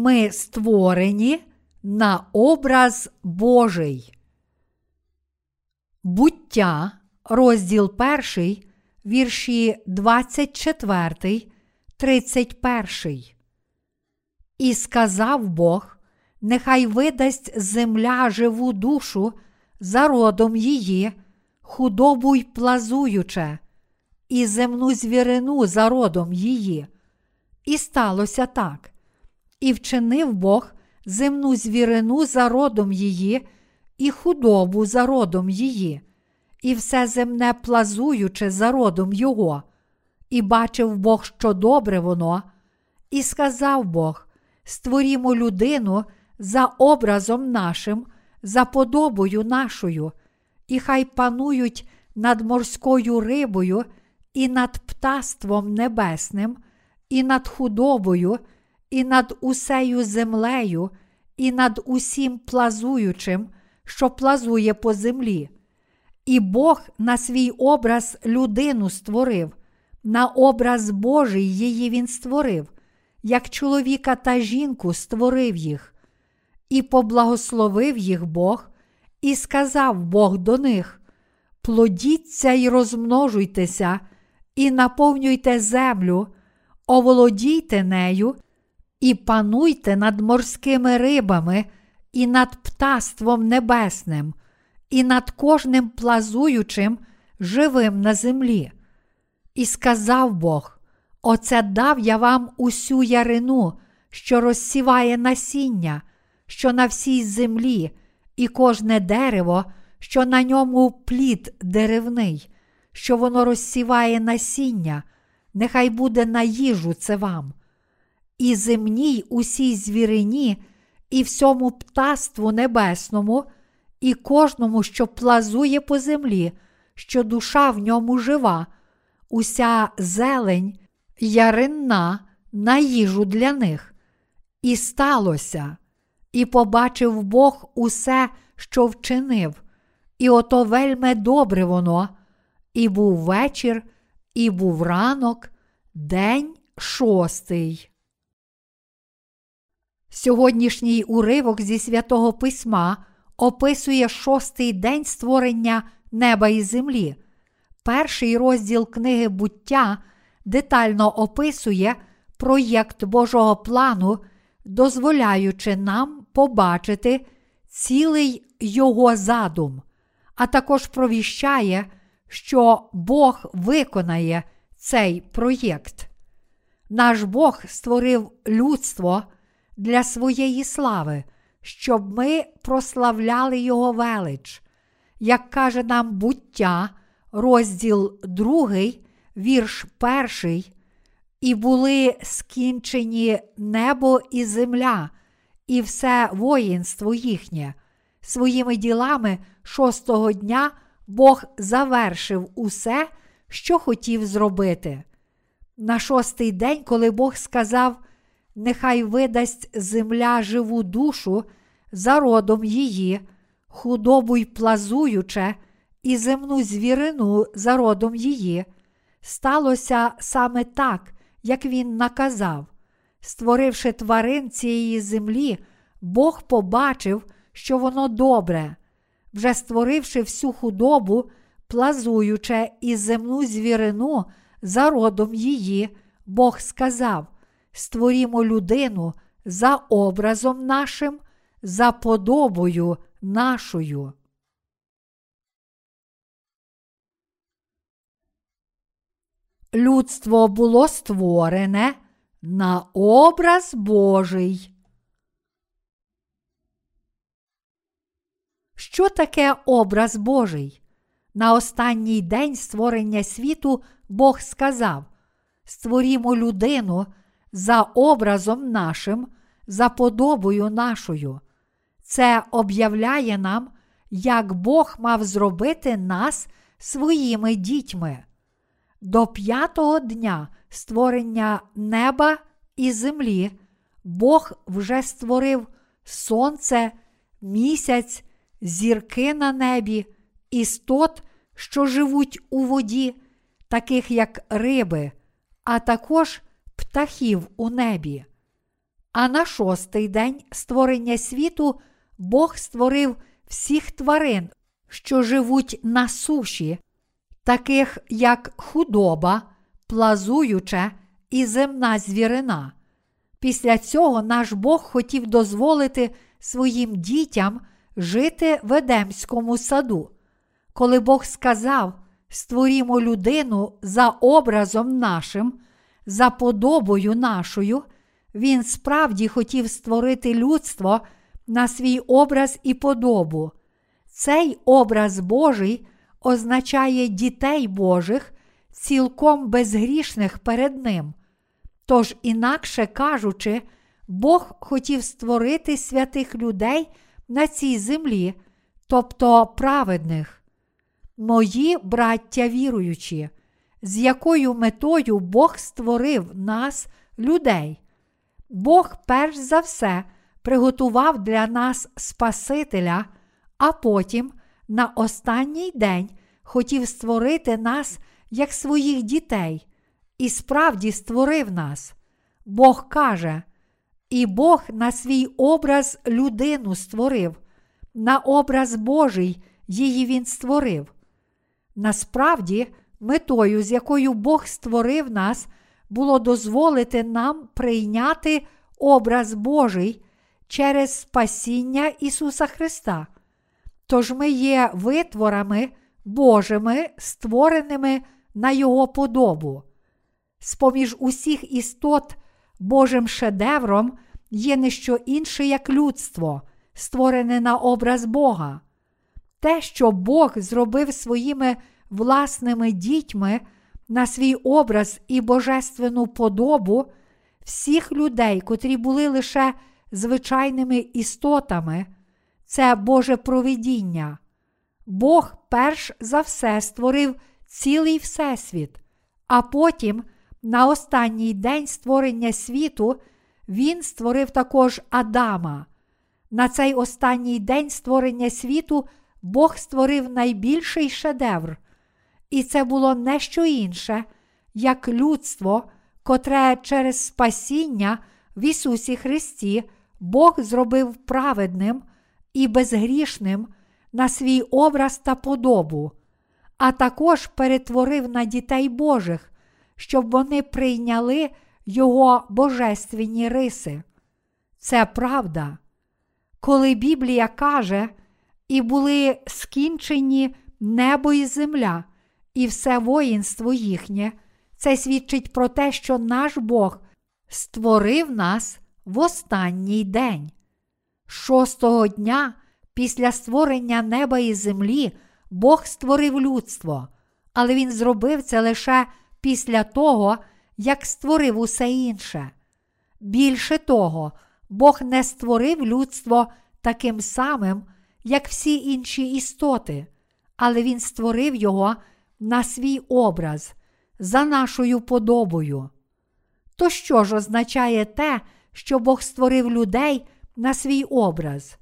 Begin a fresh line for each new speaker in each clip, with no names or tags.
ми створені на образ Божий. Буття, розділ 1, вірші 24, 31. І сказав Бог: Нехай видасть земля живу душу за родом її, худобу й плазуюче, і земну звірину за родом її. І сталося так. І вчинив Бог земну звірину за родом її, і худобу за родом її, і все земне плазуюче за родом його. І бачив Бог, що добре воно, і сказав Бог: створімо людину за образом нашим, за подобою нашою, і хай панують над морською рибою, і над птаством небесним, і над худобою, і над усею землею, і над усім плазуючим, що плазує по землі. І Бог на свій образ людину створив, на образ Божий її Він створив, як чоловіка та жінку створив їх, і поблагословив їх Бог, і сказав Бог до них: Плодіться й розмножуйтеся, і наповнюйте землю, оволодійте нею, і пануйте над морськими рибами, і над птаством небесним, і над кожним плазуючим, живим на землі. І сказав Бог: Оце дав я вам усю ярину, що розсіває насіння, що на всій землі, і кожне дерево, що на ньому плід деревний, що воно розсіває насіння, нехай буде на їжу це вам. І земній усій звірині, і всьому птаству небесному, і кожному, що плазує по землі, що душа в ньому жива, уся зелень, яринна на їжу для них. І сталося, і побачив Бог усе, що вчинив, і ото вельме добре воно, і був вечір, і був ранок, день шостий. Сьогоднішній уривок зі святого письма описує шостий день створення неба і землі. Перший розділ книги буття детально описує проєкт Божого плану, дозволяючи нам побачити цілий його задум, а також провіщає, що Бог виконає цей проєкт. Наш Бог створив людство для своєї слави, щоб ми прославляли Його велич. Як каже нам буття, розділ 2, вірш 1, і були скінчені небо і земля, і все воїнство їхнє. Своїми ділами шостого дня Бог завершив усе, що хотів зробити. На шостий день, коли Бог сказав, нехай видасть земля живу душу за родом її, худобу й плазуюче, і земну звірину за родом її, сталося саме так, як він наказав. Створивши тварин цієї землі, Бог побачив, що воно добре, вже створивши всю худобу, плазуюче і земну звірину за родом її, Бог сказав: Створімо людину за образом нашим, за подобою нашою. Людство було створене на образ Божий. Що таке образ Божий? На останній день створення світу Бог сказав: Створімо людину за образом нашим, за подобою нашою. Це об'являє нам, як Бог мав зробити нас своїми дітьми. До п'ятого дня створення неба і землі Бог вже створив сонце, місяць, зірки на небі, істот, що живуть у воді, таких як риби, а також птахів у небі. А на шостий день створення світу Бог створив всіх тварин, що живуть на суші, таких як худоба, плазуюча і земна звірина. Після цього наш Бог хотів дозволити своїм дітям жити в Едемському саду. Коли Бог сказав: Створімо людину за образом нашим, за подобою нашою, Він справді хотів створити людство на свій образ і подобу. Цей образ Божий означає дітей Божих, цілком безгрішних перед Ним. Тож, інакше кажучи, Бог хотів створити святих людей на цій землі, тобто праведних. Мої браття віруючі, з якою метою Бог створив нас, людей. Бог перш за все приготував для нас Спасителя, а потім на останній день хотів створити нас як своїх дітей, і справді створив нас. Бог каже, і Бог на свій образ людину створив, на образ Божий її Він створив. Насправді, метою, з якою Бог створив нас, було дозволити нам прийняти образ Божий через спасіння Ісуса Христа. Тож ми є витворами Божими, створеними на Його подобу. З поміж усіх істот Божим шедевром є не що інше, як людство, створене на образ Бога. Те, що Бог зробив своїми власними дітьми на свій образ і божественну подобу всіх людей, котрі були лише звичайними істотами, це Боже провидіння. Бог перш за все створив цілий Всесвіт, а потім, на останній день створення світу, Він створив також Адама. На цей останній день створення світу Бог створив найбільший шедевр, і це було не що інше, як людство, котре через спасіння в Ісусі Христі Бог зробив праведним і безгрішним на свій образ та подобу, а також перетворив на дітей Божих, щоб вони прийняли Його божественні риси. Це правда. Коли Біблія каже, і були скінчені небо і земля, і все воїнство їхнє, це свідчить про те, що наш Бог створив нас в останній день. Шостого дня після створення неба і землі Бог створив людство, але Він зробив це лише після того, як створив усе інше. Більше того, Бог не створив людство таким самим, як всі інші істоти, але Він створив його на свій образ, за нашою подобою. То що ж означає те, що Бог створив людей на свій образ?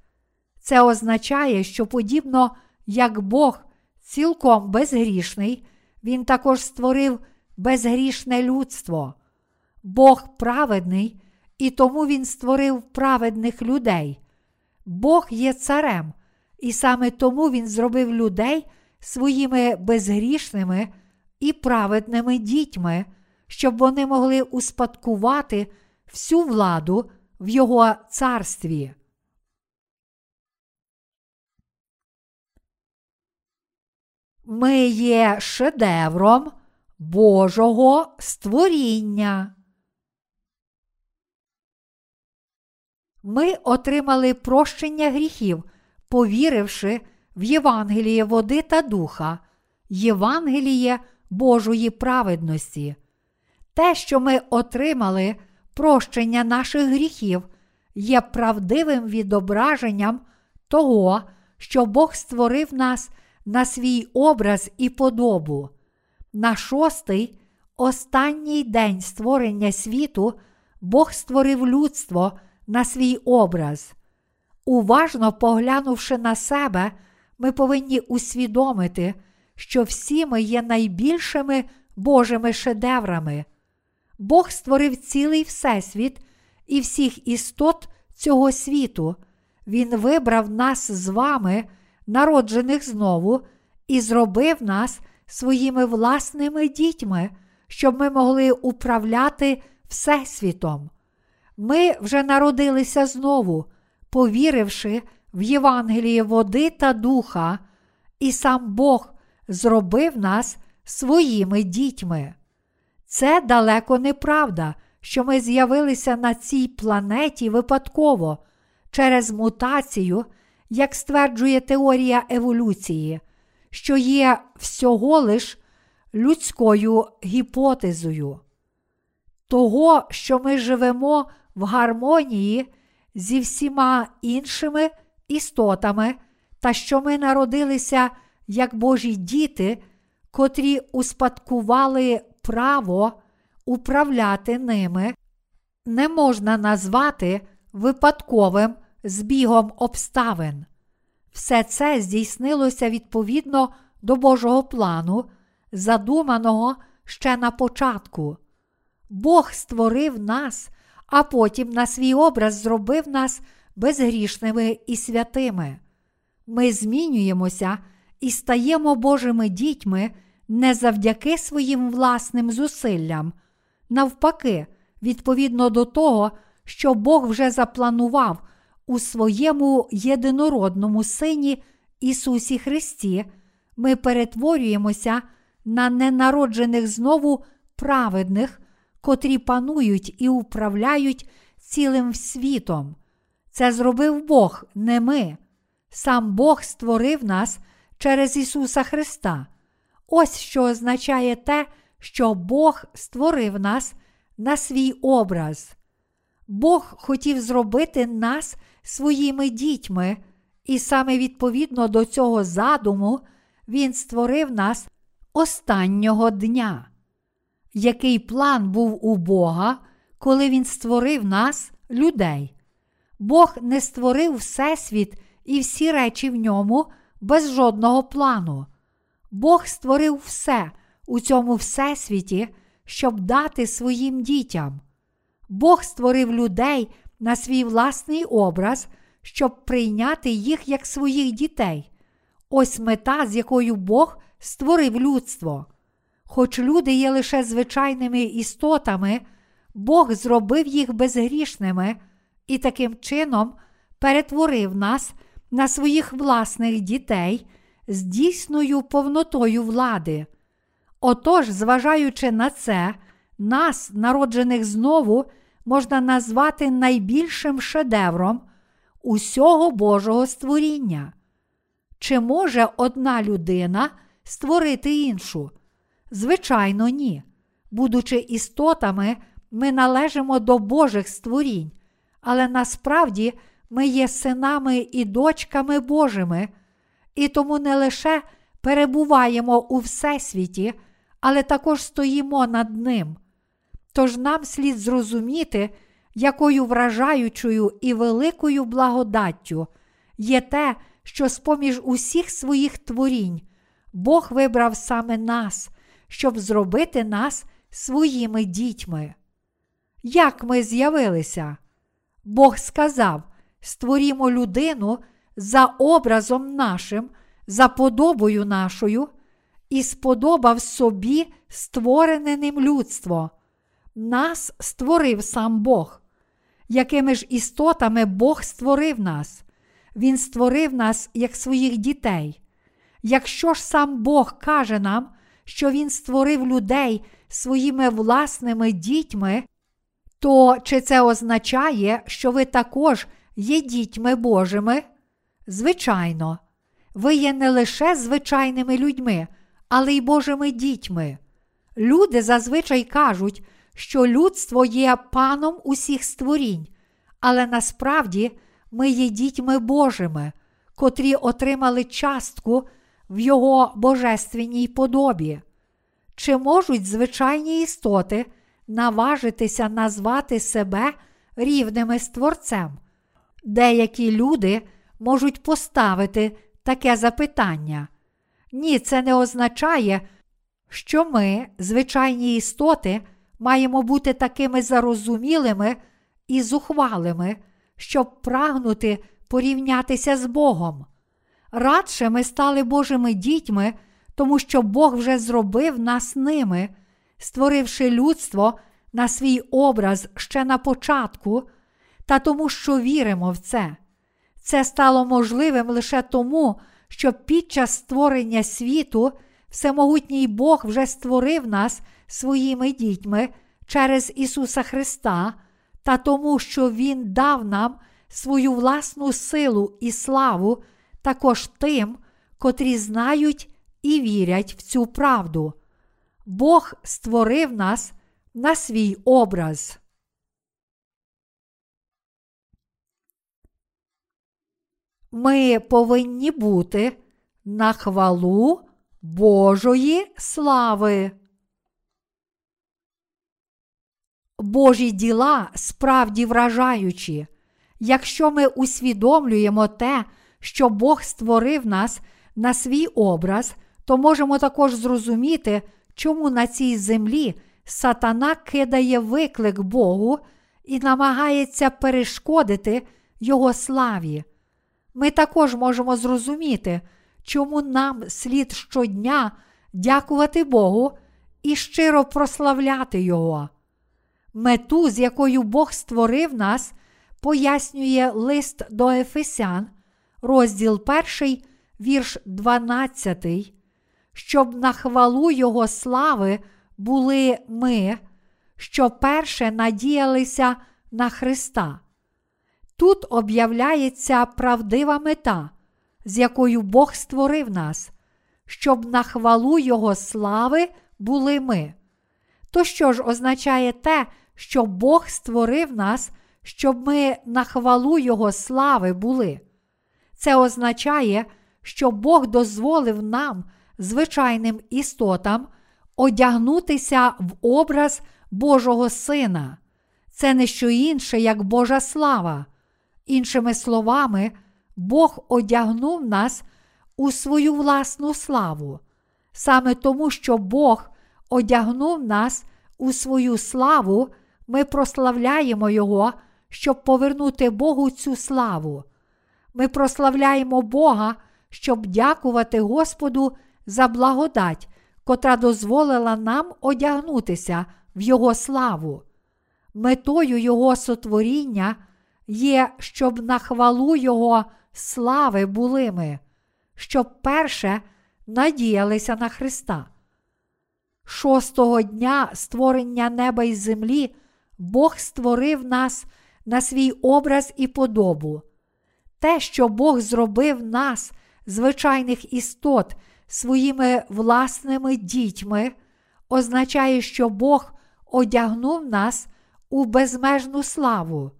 Це означає, що подібно як Бог цілком безгрішний, Він також створив безгрішне людство. Бог праведний, і тому Він створив праведних людей. Бог є царем, і саме тому Він зробив людей своїми безгрішними і праведними дітьми, щоб вони могли успадкувати всю владу в Його царстві. Ми є шедевром Божого створіння. Ми отримали прощення гріхів, повіривши в Євангеліє води та духа, Євангеліє Божої праведності. Те, що ми отримали прощення наших гріхів, є правдивим відображенням того, що Бог створив нас на свій образ і подобу. На шостий, останній день створення світу Бог створив людство на свій образ. Уважно поглянувши на себе, ми повинні усвідомити, що всі ми є найбільшими Божими шедеврами. Бог створив цілий Всесвіт і всіх істот цього світу. Він вибрав нас з вами, народжених знову, і зробив нас своїми власними дітьми, щоб ми могли управляти Всесвітом. Ми вже народилися знову, повіривши в Євангеліє води та духа, і сам Бог зробив нас своїми дітьми. Це далеко неправда, що ми з'явилися на цій планеті випадково через мутацію, як стверджує теорія еволюції, що є всього лиш людською гіпотезою. Того, що ми живемо в гармонії зі всіма іншими істотами, та що ми народилися як Божі діти, котрі успадкували право управляти ними, не можна назвати випадковим збігом обставин. Все це здійснилося відповідно до Божого плану, задуманого ще на початку. Бог створив нас, а потім на свій образ зробив нас безгрішними і святими. Ми змінюємося і стаємо Божими дітьми не завдяки своїм власним зусиллям, навпаки, відповідно до того, що Бог вже запланував у своєму єдинородному Сині Ісусі Христі, ми перетворюємося на ненароджених знову праведних, котрі панують і управляють цілим світом. Це зробив Бог, не ми. Сам Бог створив нас через Ісуса Христа. Ось що означає те, що Бог створив нас на свій образ. Бог хотів зробити нас своїми дітьми, і саме відповідно до цього задуму Він створив нас останнього дня. Який план був у Бога, коли Він створив нас, людей? Бог не створив Всесвіт і всі речі в ньому без жодного плану. Бог створив все у цьому всесвіті, щоб дати своїм дітям. Бог створив людей на свій власний образ, щоб прийняти їх як своїх дітей. Ось мета, з якою Бог створив людство. Хоч люди є лише звичайними істотами, Бог зробив їх безгрішними і таким чином перетворив нас на своїх власних дітей з дійсною повнотою влади. Отож, зважаючи на це, нас, народжених знову, можна назвати найбільшим шедевром усього Божого створіння. Чи може одна людина створити іншу? Звичайно, ні. Будучи істотами, ми належимо до Божих створінь, але насправді ми є синами і дочками Божими, і тому не лише перебуваємо у Всесвіті, але також стоїмо над ним. Тож нам слід зрозуміти, якою вражаючою і великою благодаттю є те, що з поміж усіх своїх творінь Бог вибрав саме нас, щоб зробити нас своїми дітьми. Як ми з'явилися? Бог сказав: створімо людину за образом нашим, за подобою нашою, і сподобав собі створене ним людство. Нас створив сам Бог. Якими ж істотами Бог створив нас? Він створив нас як своїх дітей. Якщо ж сам Бог каже нам, що Він створив людей своїми власними дітьми, то чи це означає, що ви також є дітьми Божими? Звичайно, ви є не лише звичайними людьми, але й Божими дітьми. Люди зазвичай кажуть, що людство є паном усіх створінь, але насправді ми є дітьми Божими, котрі отримали частку в Його божественній подобі. Чи можуть звичайні істоти наважитися назвати себе рівними з Творцем? Деякі люди можуть поставити таке запитання. Ні, це не означає, що ми, звичайні істоти, маємо бути такими зарозумілими і зухвалими, щоб прагнути порівнятися з Богом. Радше ми стали Божими дітьми, тому що Бог вже зробив нас ними, створивши людство на свій образ ще на початку, та тому, що віримо в це. Це стало можливим лише тому, що під час створення світу Всемогутній Бог вже створив нас своїми дітьми через Ісуса Христа, та тому, що Він дав нам свою власну силу і славу також тим, котрі знають і вірять в цю правду. Бог створив нас на свій образ. Ми повинні бути на хвалу Божої слави. Божі діла справді вражаючі. Якщо ми усвідомлюємо те, що Бог створив нас на свій образ, то можемо також зрозуміти, чому на цій землі сатана кидає виклик Богу і намагається перешкодити Його славі. Ми також можемо зрозуміти, чому нам слід щодня дякувати Богу і щиро прославляти Його. Мету, з якою Бог створив нас, пояснює лист до Ефесян, розділ 1, вірш 12, щоб на хвалу Його слави були ми, що перше надіялися на Христа. Тут об'являється правдива мета, з якою Бог створив нас, щоб на хвалу Його слави були ми. То що ж означає те, що Бог створив нас, щоб ми на хвалу Його слави були? Це означає, що Бог дозволив нам, звичайним істотам, одягнутися в образ Божого Сина. Це не що інше, як Божа слава. Іншими словами, Бог одягнув нас у свою власну славу. Саме тому, що Бог одягнув нас у свою славу, ми прославляємо Його, щоб повернути Богу цю славу. Ми прославляємо Бога, щоб дякувати Господу за благодать, котра дозволила нам одягнутися в Його славу. Метою Його сотворіння є, щоб на хвалу Його слави були ми, щоб перше надіялися на Христа. Шостого дня створення неба і землі Бог створив нас на свій образ і подобу. Те, що Бог зробив нас, звичайних істот, своїми власними дітьми, означає, що Бог одягнув нас у безмежну славу.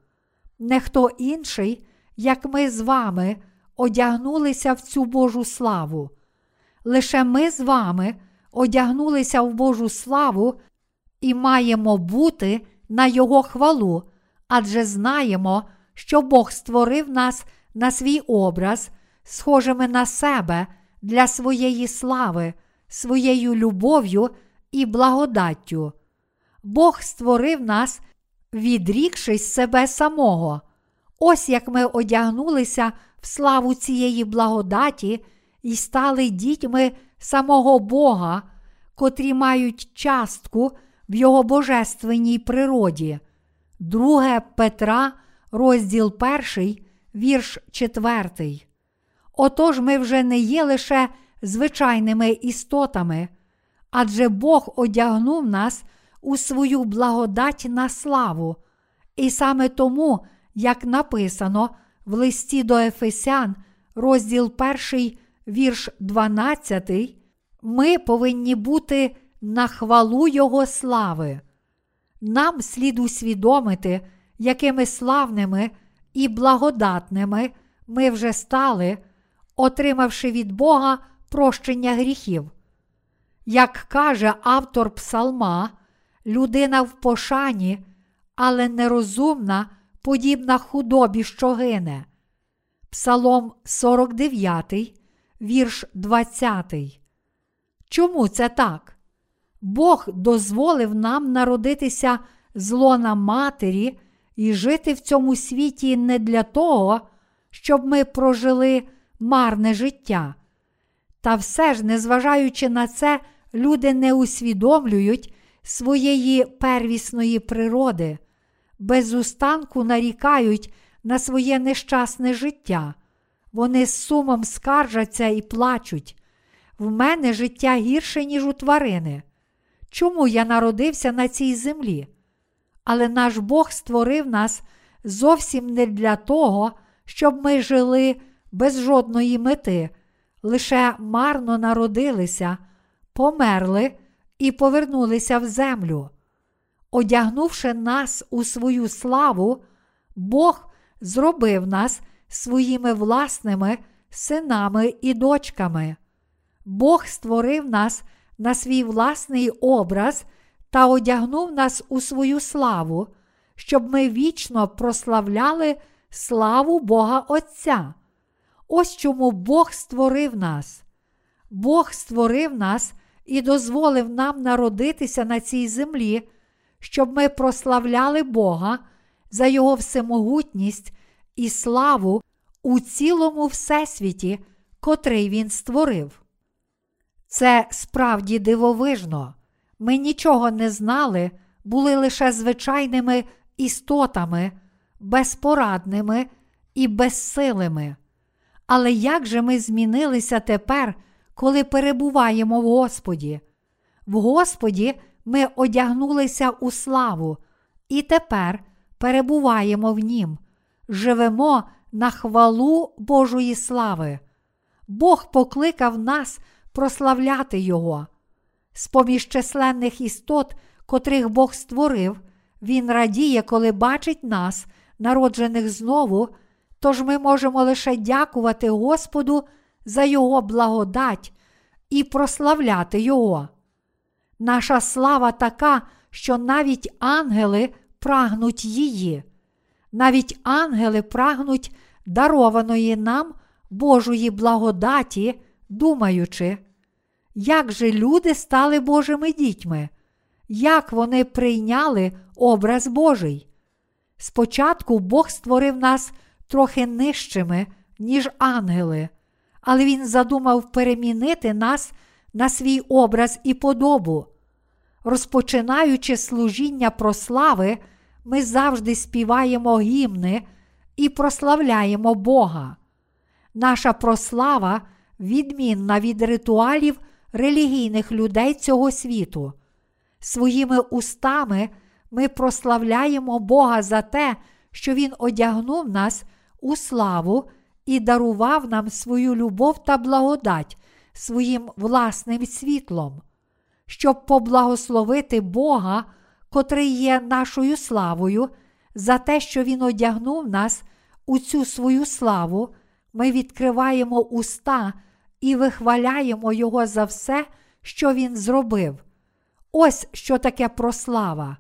Не хто інший, як ми з вами, одягнулися в цю Божу славу. Лише ми з вами одягнулися в Божу славу і маємо бути на Його хвалу, адже знаємо, що Бог створив нас на свій образ, схожими на себе для своєї слави, своєю любов'ю і благодаттю. Бог створив нас, відрікшись себе самого. Ось як ми одягнулися в славу цієї благодаті і стали дітьми самого Бога, котрі мають частку в Його божественній природі. 2 Петра, розділ 1, вірш 4. Отож ми вже не є лише звичайними істотами, адже Бог одягнув нас у свою благодать на славу, і саме тому, як написано в листі до Ефесян, розділ 1, вірш 12, ми повинні бути на хвалу Його слави. Нам слід усвідомити, якими славними і благодатними ми вже стали, отримавши від Бога прощення гріхів. Як каже автор Псалма, людина в пошані, але нерозумна, подібна худобі, що гине. Псалом 49, вірш 20. Чому це так? Бог дозволив нам народитися з лона матері і жити в цьому світі не для того, щоб ми прожили марне життя. Та все ж, незважаючи на це, люди не усвідомлюють своєї первісної природи, без устанку нарікають на своє нещасне життя. Вони з сумом скаржаться і плачуть. В мене життя гірше, ніж у тварини. Чому я народився на цій землі? Але наш Бог створив нас зовсім не для того, щоб ми жили без жодної мети, лише марно народилися, померли і повернулися в землю. Одягнувши нас у свою славу, Бог зробив нас своїми власними синами і дочками. Бог створив нас на свій власний образ та одягнув нас у свою славу, щоб ми вічно прославляли славу Бога Отця. Ось чому Бог створив нас. Бог створив нас і дозволив нам народитися на цій землі, щоб ми прославляли Бога за Його всемогутність і славу у цілому всесвіті, котрий Він створив. Це справді дивовижно. Ми нічого не знали, були лише звичайними істотами, безпорадними і безсилими. Але як же ми змінилися тепер, коли перебуваємо в Господі? В Господі ми одягнулися у славу і тепер перебуваємо в Нім, живемо на хвалу Божої слави. Бог покликав нас прославляти Його. З поміж численних істот, котрих Бог створив, Він радіє, коли бачить нас, народжених знову, тож ми можемо лише дякувати Господу за Його благодать і прославляти Його. Наша слава така, що навіть ангели прагнуть її, навіть ангели прагнуть дарованої нам Божої благодаті, думаючи, як же люди стали Божими дітьми, як вони прийняли образ Божий. Спочатку Бог створив нас трохи нижчими, ніж ангели, але Він задумав перемінити нас на свій образ і подобу. Розпочинаючи служіння прослави, ми завжди співаємо гімни і прославляємо Бога. Наша прослава відмінна від ритуалів релігійних людей цього світу. Своїми устами ми прославляємо Бога за те, що Він одягнув нас у славу і дарував нам свою любов та благодать своїм власним світлом, щоб поблагословити Бога, котрий є нашою славою, за те, що Він одягнув нас у цю свою славу, ми відкриваємо уста і вихваляємо Його за все, що Він зробив. Ось що таке прослава.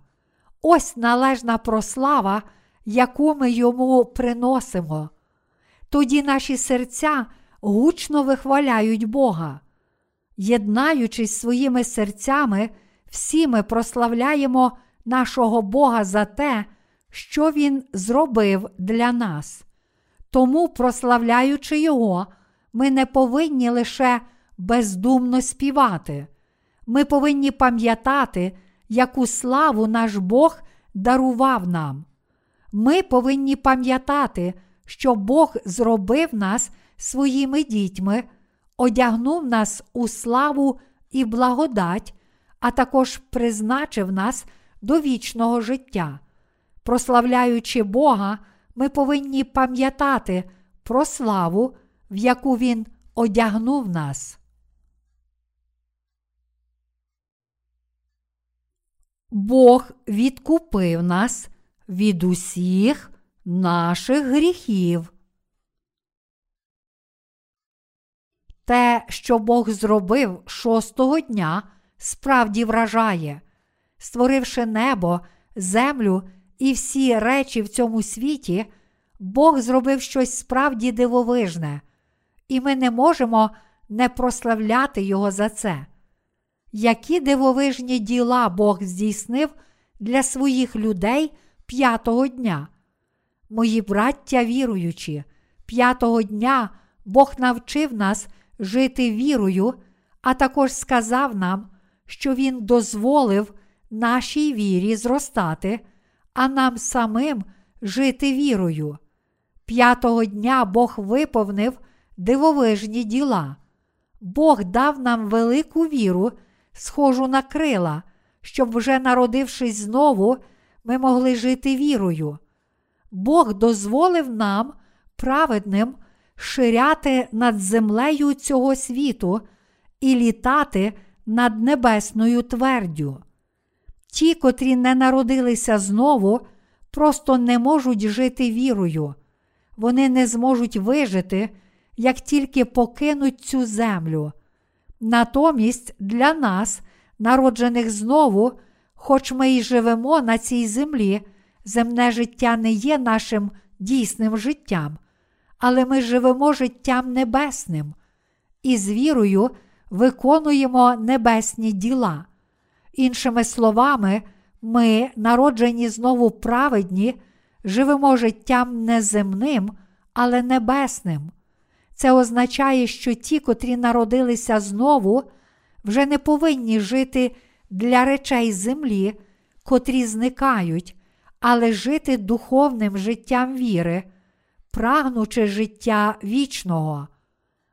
Ось належна прослава, яку ми йому приносимо. Тоді наші серця гучно вихваляють Бога. Єднаючись своїми серцями, всі ми прославляємо нашого Бога за те, що Він зробив для нас. Тому, прославляючи Його, ми не повинні лише бездумно співати. Ми повинні пам'ятати, яку славу наш Бог дарував нам. Ми повинні пам'ятати, що Бог зробив нас своїми дітьми, одягнув нас у славу і благодать, а також призначив нас до вічного життя. Прославляючи Бога, ми повинні пам'ятати про славу, в яку Він одягнув нас. Бог відкупив нас від усіх наших гріхів. Те, що Бог зробив шостого дня, справді вражає, створивши небо, землю і всі речі в цьому світі, Бог зробив щось справді дивовижне, і ми не можемо не прославляти Його за це. Які дивовижні діла Бог здійснив для своїх людей п'ятого дня. Мої браття віруючі, п'ятого дня Бог навчив нас жити вірою, а також сказав нам, що Він дозволив нашій вірі зростати, а нам самим жити вірою. П'ятого дня Бог виповнив дивовижні діла. Бог дав нам велику віру, схожу на крила, щоб, вже народившись знову, ми могли жити вірою. Бог дозволив нам, праведним, ширяти над землею цього світу і літати над небесною твердю. Ті, котрі не народилися знову, просто не можуть жити вірою. Вони не зможуть вижити, як тільки покинуть цю землю. Натомість для нас, народжених знову, хоч ми й живемо на цій землі, земне життя не є нашим дійсним життям, але ми живемо життям небесним і з вірою виконуємо небесні діла. Іншими словами, ми, народжені знову праведні, живемо життям не земним, але небесним. Це означає, що ті, котрі народилися знову, вже не повинні жити для речей землі, котрі зникають, але жити духовним життям віри, прагнучи життя вічного.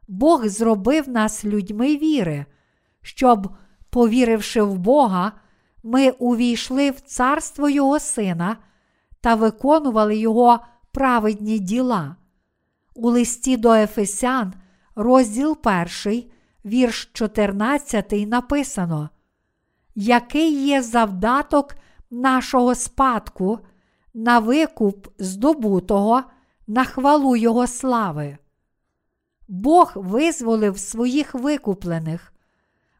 Бог зробив нас людьми віри, щоб, повіривши в Бога, ми увійшли в царство Його Сина та виконували Його праведні діла. У листі до Ефесян, розділ 1, вірш 14, написано, Який є завдаток нашого спадку на викуп здобутого на хвалу Його слави. Бог визволив своїх викуплених.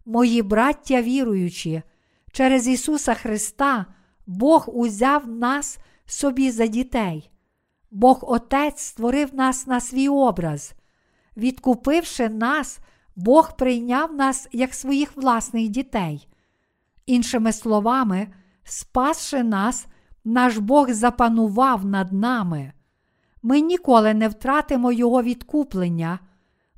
Мої браття віруючі, через Ісуса Христа Бог узяв нас собі за дітей. Бог Отець створив нас на свій образ. Відкупивши нас, Бог прийняв нас як своїх власних дітей. Іншими словами, спасши нас, наш Бог запанував над нами. Ми ніколи не втратимо Його відкуплення,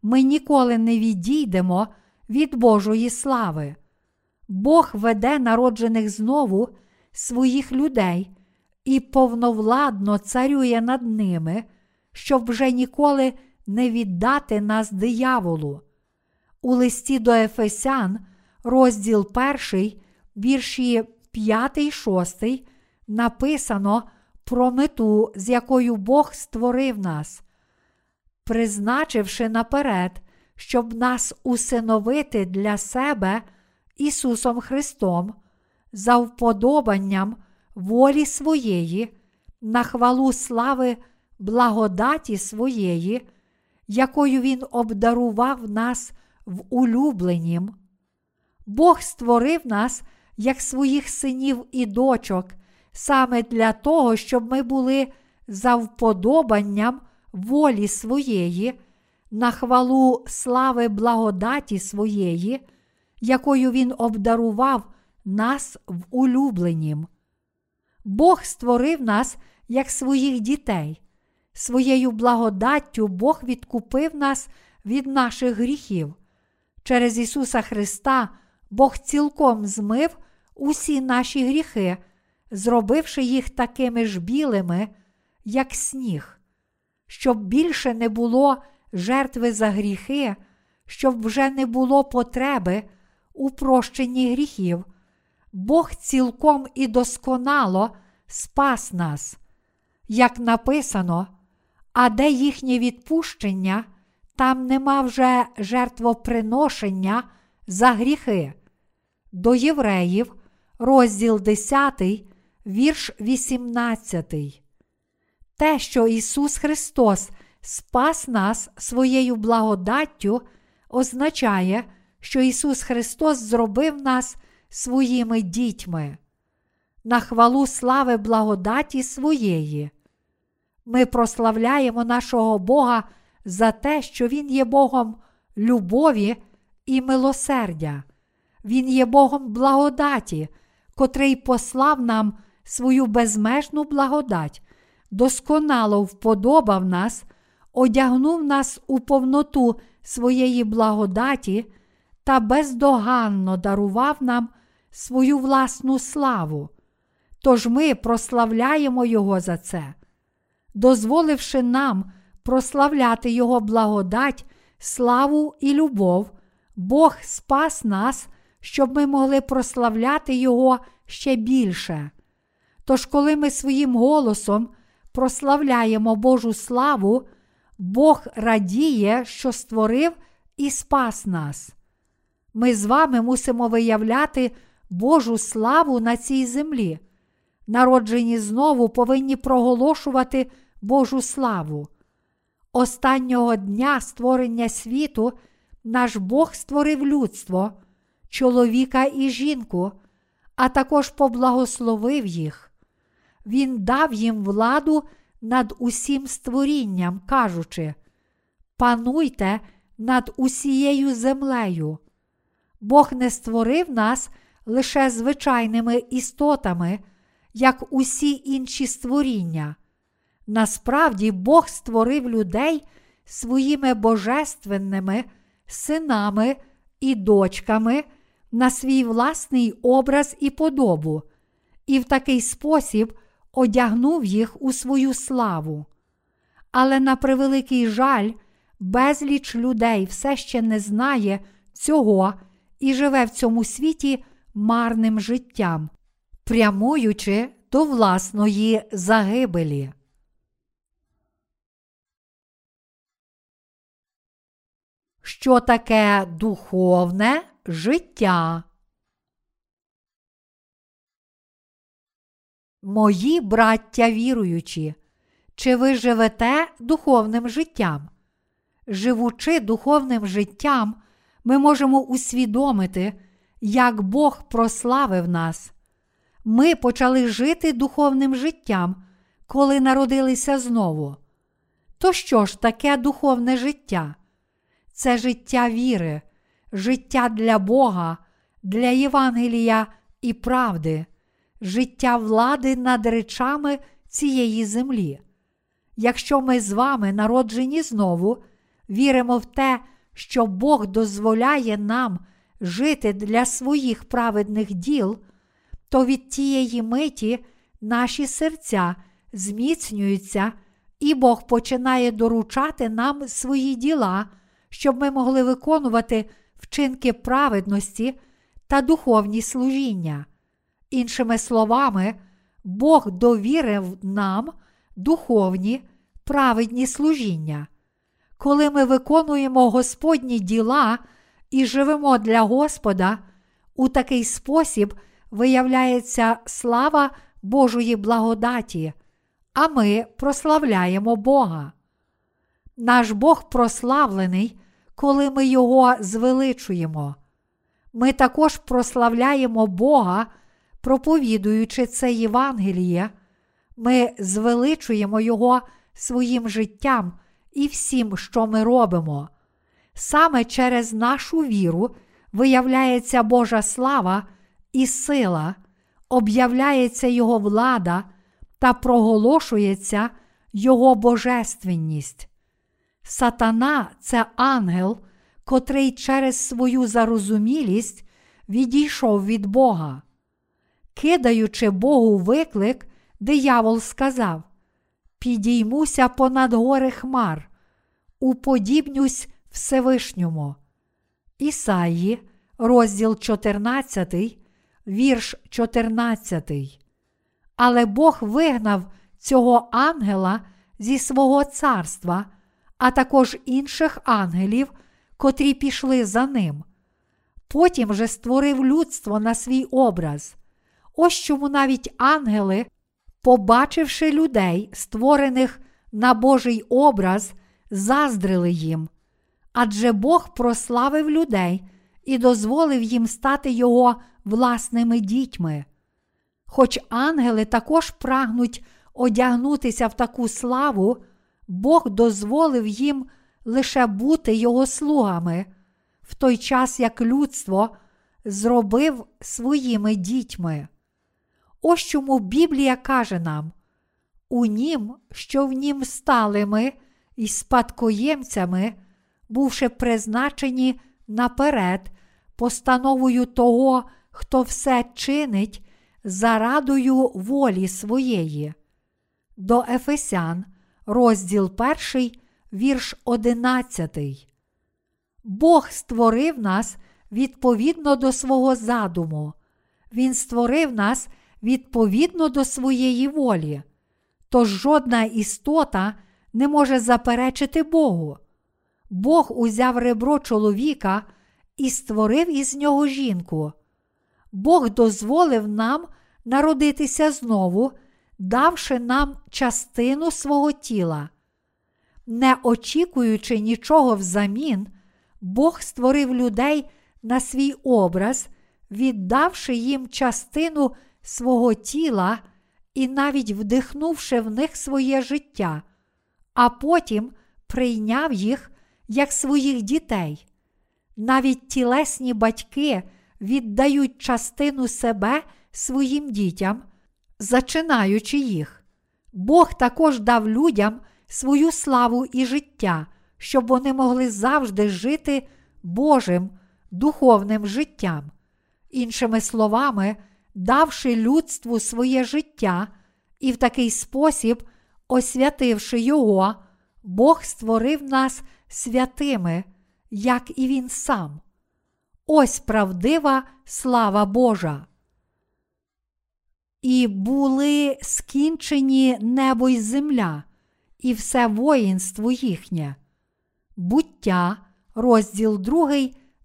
ми ніколи не відійдемо від Божої слави. Бог веде народжених знову своїх людей і повновладно царює над ними, щоб вже ніколи не віддати нас дияволу. У листі до Ефесян, розділ 1, вірші 5, 6, написано про мету, з якою Бог створив нас, призначивши наперед, щоб нас усиновити для себе Ісусом Христом, за вподобанням волі своєї, на хвалу слави благодаті своєї, якою Він обдарував нас в улюбленім. Бог створив нас як своїх синів і дочок, саме для того, щоб ми були за вподобанням волі своєї, на хвалу слави благодаті своєї, якою Він обдарував нас в улюбленім. Бог створив нас як своїх дітей. Своєю благодаттю Бог відкупив нас від наших гріхів. Через Ісуса Христа Бог цілком змив усі наші гріхи, зробивши їх такими ж білими, як сніг, щоб більше не було жертви за гріхи, щоб вже не було потреби у прощенні гріхів. Бог цілком і досконало спас нас, як написано, а де їхнє відпущення, там нема вже жертвоприношення за гріхи. До євреїв, розділ 10, вірш 18. Те, що Ісус Христос спас нас своєю благодаттю, означає, що Ісус Христос зробив нас своїми дітьми, на хвалу слави благодаті своєї. Ми прославляємо нашого Бога за те, що Він є Богом любові і милосердя. Він є Богом благодаті, котрий послав нам свою безмежну благодать, досконало вподобав нас, одягнув нас у повноту своєї благодаті та бездоганно дарував нам свою власну славу. Тож ми прославляємо Його за це, дозволивши нам прославляти Його благодать, славу і любов, Бог спас нас, щоб ми могли прославляти Його ще більше. Тож, коли ми своїм голосом прославляємо Божу славу, Бог радіє, що створив і спас нас. Ми з вами мусимо виявляти Божу славу на цій землі. Народжені знову повинні проголошувати Божу славу. Останнього дня створення світу наш Бог створив людство, чоловіка і жінку, а також поблагословив їх. Він дав їм владу над усім створінням, кажучи: Пануйте над усією землею. Бог не створив нас лише звичайними істотами, як усі інші створіння. Насправді Бог створив людей своїми божественними синами і дочками на свій власний образ і подобу, і в такий спосіб одягнув їх у свою славу. Але на превеликий жаль, безліч людей все ще не знає цього і живе в цьому світі марним життям, прямуючи до власної загибелі. Що таке духовне життя? Мої браття віруючі, чи ви живете духовним життям? Живучи духовним життям, ми можемо усвідомити, як Бог прославив нас. Ми почали жити духовним життям, коли народилися знову. То що ж таке духовне життя? Це життя віри, життя для Бога, для Євангелія і правди, життя влади над речами цієї землі. Якщо ми з вами народжені знову, віримо в те, що Бог дозволяє нам жити для своїх праведних діл, то від тієї миті наші серця зміцнюються, і Бог починає доручати нам свої діла, щоб ми могли виконувати вчинки праведності та духовні служіння. Іншими словами, Бог довірив нам духовні праведні служіння. Коли ми виконуємо Господні діла і живемо для Господа, у такий спосіб виявляється слава Божої благодаті, а ми прославляємо Бога. Наш Бог прославлений, коли ми Його звеличуємо. Ми також прославляємо Бога, проповідуючи це Євангеліє, ми звеличуємо Його своїм життям і всім, що ми робимо. Саме через нашу віру виявляється Божа слава і сила, об'являється Його влада та проголошується Його божественність. Сатана це ангел, котрий через свою зарозумілість відійшов від Бога. Кидаючи Богу виклик, диявол сказав: Підіймуся понад гори хмар, уподібнюсь Всевишньому. Ісаї, розділ 14, вірш 14. Але Бог вигнав цього ангела зі свого царства, а також інших ангелів, котрі пішли за ним. Потім же створив людство на свій образ. Ось чому навіть ангели, побачивши людей, створених на Божий образ, заздрили їм. Адже Бог прославив людей і дозволив їм стати Його власними дітьми. Хоч ангели також прагнуть одягнутися в таку славу, Бог дозволив їм лише бути Його слугами, в той час як людство зробив своїми дітьми. Ось чому Біблія каже нам: у нім, що в нім стали ми і спадкоємцями, бувши призначені наперед, постановою того, хто все чинить зарадою волі своєї. До Ефесян, розділ 1, вірш 11. Бог створив нас відповідно до свого задуму. Він створив нас відповідно до своєї волі. Тож жодна істота не може заперечити Богу. Бог узяв ребро чоловіка і створив із нього жінку. Бог дозволив нам народитися знову, давши нам частину свого тіла. Не очікуючи нічого взамін, Бог створив людей на свій образ, віддавши їм частину свого тіла і навіть вдихнувши в них своє життя, а потім прийняв їх як своїх дітей. Навіть тілесні батьки віддають частину себе своїм дітям, зачинаючи їх. Бог також дав людям свою славу і життя, щоб вони могли завжди жити Божим духовним життям. Іншими словами, давши людству своє життя і в такий спосіб, освятивши його, Бог створив нас святими, як і Він сам. Ось правдива слава Божа. І були скінчені небо й земля, і все воїнство їхнє. Буття, розділ 2,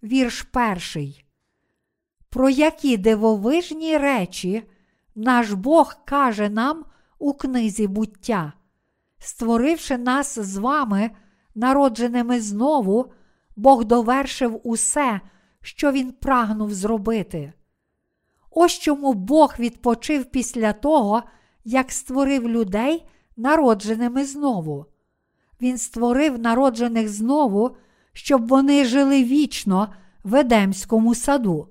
вірш 1. Про які дивовижні речі наш Бог каже нам у книзі буття, створивши нас з вами, народженими знову, Бог довершив усе, що Він прагнув зробити. Ось чому Бог відпочив після того, як створив людей, народженими знову. Він створив народжених знову, щоб вони жили вічно в Едемському саду.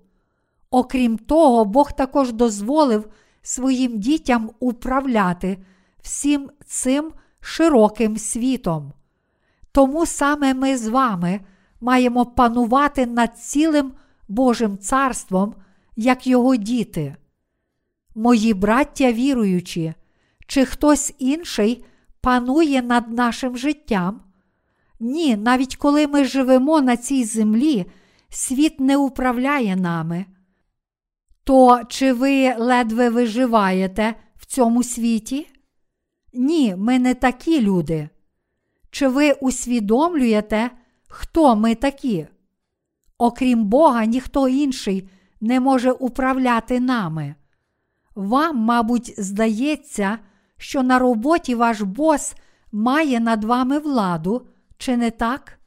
Окрім того, Бог також дозволив своїм дітям управляти всім цим широким світом. Тому саме ми з вами маємо панувати над цілим Божим царством, як його діти. Мої браття віруючі, чи хтось інший панує над нашим життям? Ні, навіть коли ми живемо на цій землі, світ не управляє нами. То чи ви ледве виживаєте в цьому світі? Ні, ми не такі люди. Чи ви усвідомлюєте, хто ми такі? Окрім Бога, ніхто інший не може управляти нами. Вам, мабуть, здається, що на роботі ваш бос має над вами владу, чи не так?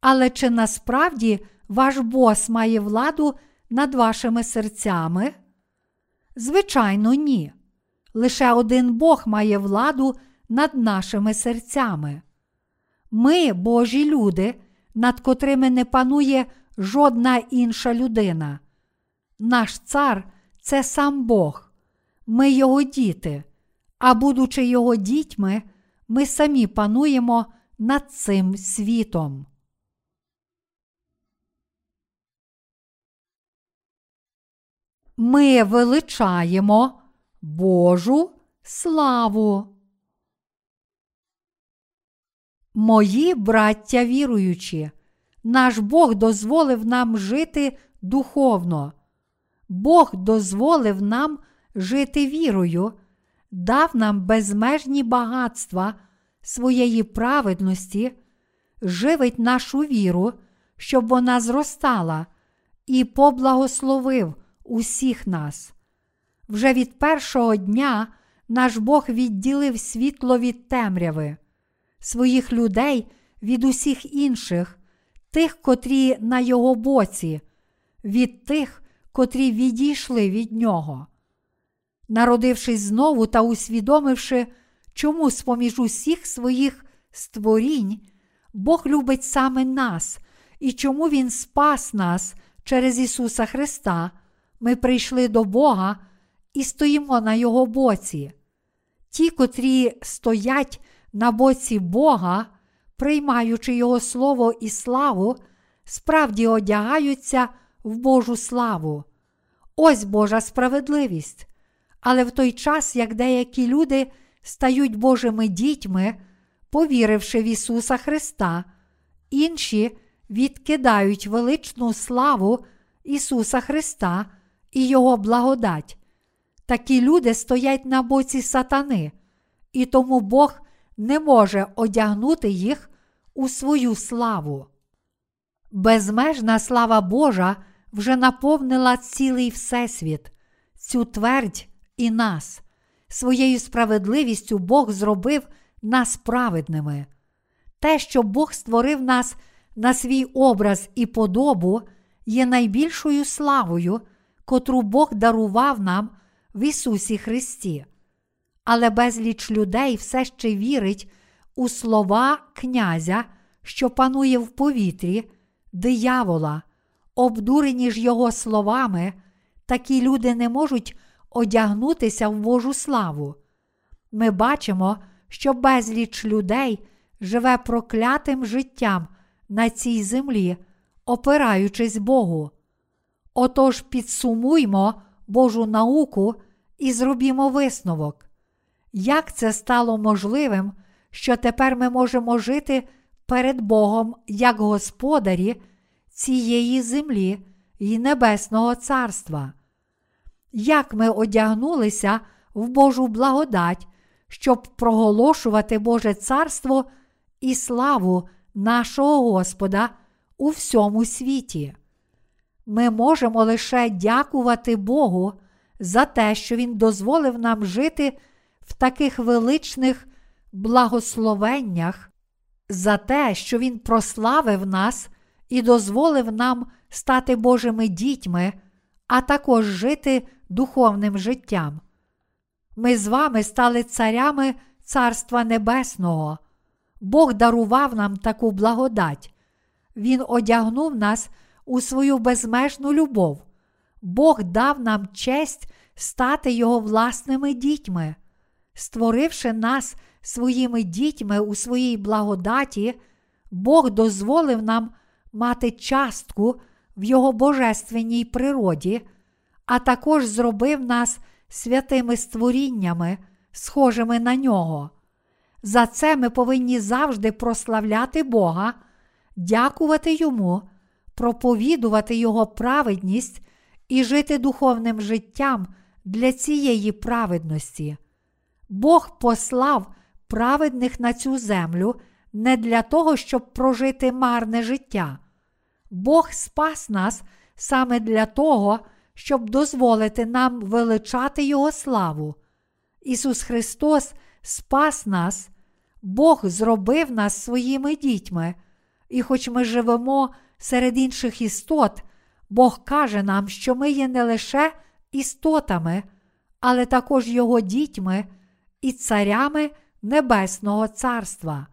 Але чи насправді ваш бос має владу над вашими серцями? Звичайно, ні. Лише один Бог має владу над нашими серцями. Ми, Божі люди, над котрими не панує жодна інша людина. Наш цар це сам Бог, ми його діти, а будучи його дітьми, ми самі пануємо над цим світом. Ми величаємо Божу славу. Мої браття віруючі, наш Бог дозволив нам жити духовно. Бог дозволив нам жити вірою, дав нам безмежні багатства своєї праведності, живить нашу віру, щоб вона зростала, і поблагословив усіх нас. Вже від першого дня наш Бог відділив світло від темряви, своїх людей від усіх інших, тих, котрі на його боці, від тих, котрі відійшли від нього. Народившись знову та усвідомивши, чому з поміж усіх своїх створінь Бог любить саме нас і чому Він спас нас через Ісуса Христа, ми прийшли до Бога і стоїмо на Його боці. Ті, котрі стоять на боці Бога, приймаючи Його Слово і славу, справді одягаються в Божу славу. Ось Божа справедливість. Але в той час, як деякі люди стають Божими дітьми, повіривши в Ісуса Христа, інші відкидають величну славу Ісуса Христа і Його благодать. Такі люди стоять на боці сатани, і тому Бог не може одягнути їх у свою славу. Безмежна слава Божа вже наповнила цілий Всесвіт, цю твердь і нас. Своєю справедливістю Бог зробив нас праведними. Те, що Бог створив нас на свій образ і подобу, є найбільшою славою, котру Бог дарував нам в Ісусі Христі. Але безліч людей все ще вірить у слова князя, що панує в повітрі, диявола, обдурені ж його словами, такі люди не можуть одягнутися в Божу славу. Ми бачимо, що безліч людей живе проклятим життям на цій землі, опираючись Богу. Отож підсумуймо Божу науку і зробімо висновок. Як це стало можливим, що тепер ми можемо жити перед Богом як господарі цієї землі і Небесного Царства? Як ми одягнулися в Божу благодать, щоб проголошувати Боже Царство і славу нашого Господа у всьому світі? Ми можемо лише дякувати Богу за те, що Він дозволив нам жити в таких величних благословеннях, за те, що Він прославив нас і дозволив нам стати Божими дітьми, а також жити духовним життям. Ми з вами стали царями Царства Небесного. Бог дарував нам таку благодать. Він одягнув нас у свою безмежну любов. Бог дав нам честь стати Його власними дітьми, створивши нас своїми дітьми у своїй благодаті, Бог дозволив нам мати частку в Його божественній природі, а також зробив нас святими створіннями, схожими на нього. За це ми повинні завжди прославляти Бога, дякувати Йому, проповідувати Його праведність і жити духовним життям для цієї праведності. Бог послав праведних на цю землю не для того, щоб прожити марне життя. Бог спас нас саме для того, щоб дозволити нам величати Його славу. Ісус Христос спас нас, Бог зробив нас своїми дітьми, і хоч ми живемо серед інших істот, Бог каже нам, що ми є не лише істотами, але також Його дітьми і царями Небесного Царства.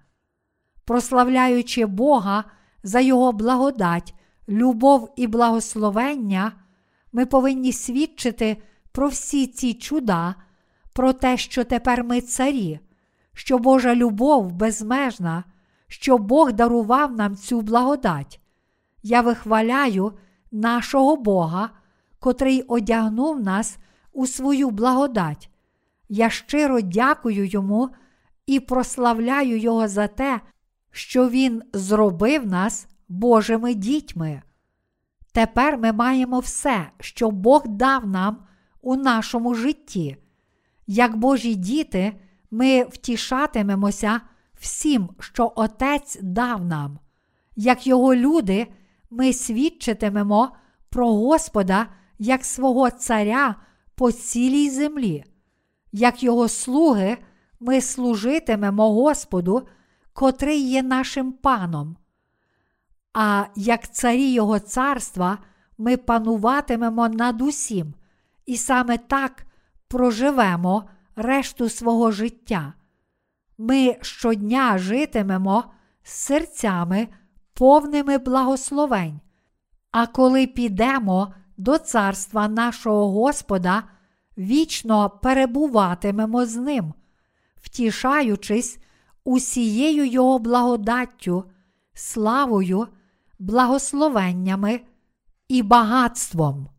Прославляючи Бога за Його благодать, любов і благословення, ми повинні свідчити про всі ці чуда, про те, що тепер ми царі, що Божа любов безмежна, що Бог дарував нам цю благодать. Я вихваляю нашого Бога, котрий одягнув нас у свою благодать. Я щиро дякую йому і прославляю Його за те, що Він зробив нас Божими дітьми. Тепер ми маємо все, що Бог дав нам у нашому житті. Як Божі діти, ми втішатимемося всім, що Отець дав нам. Як Його люди, ми свідчитимемо про Господа як свого Царя по цілій землі. Як Його слуги, ми служитимемо Господу, котрий є нашим паном. А як царі Його царства, ми пануватимемо над усім, і саме так проживемо решту свого життя. Ми щодня житимемо з серцями, повними благословень. А коли підемо до царства нашого Господа вічно перебуватимемо з ним, втішаючись усією Його благодаттю, славою, благословеннями і багатством.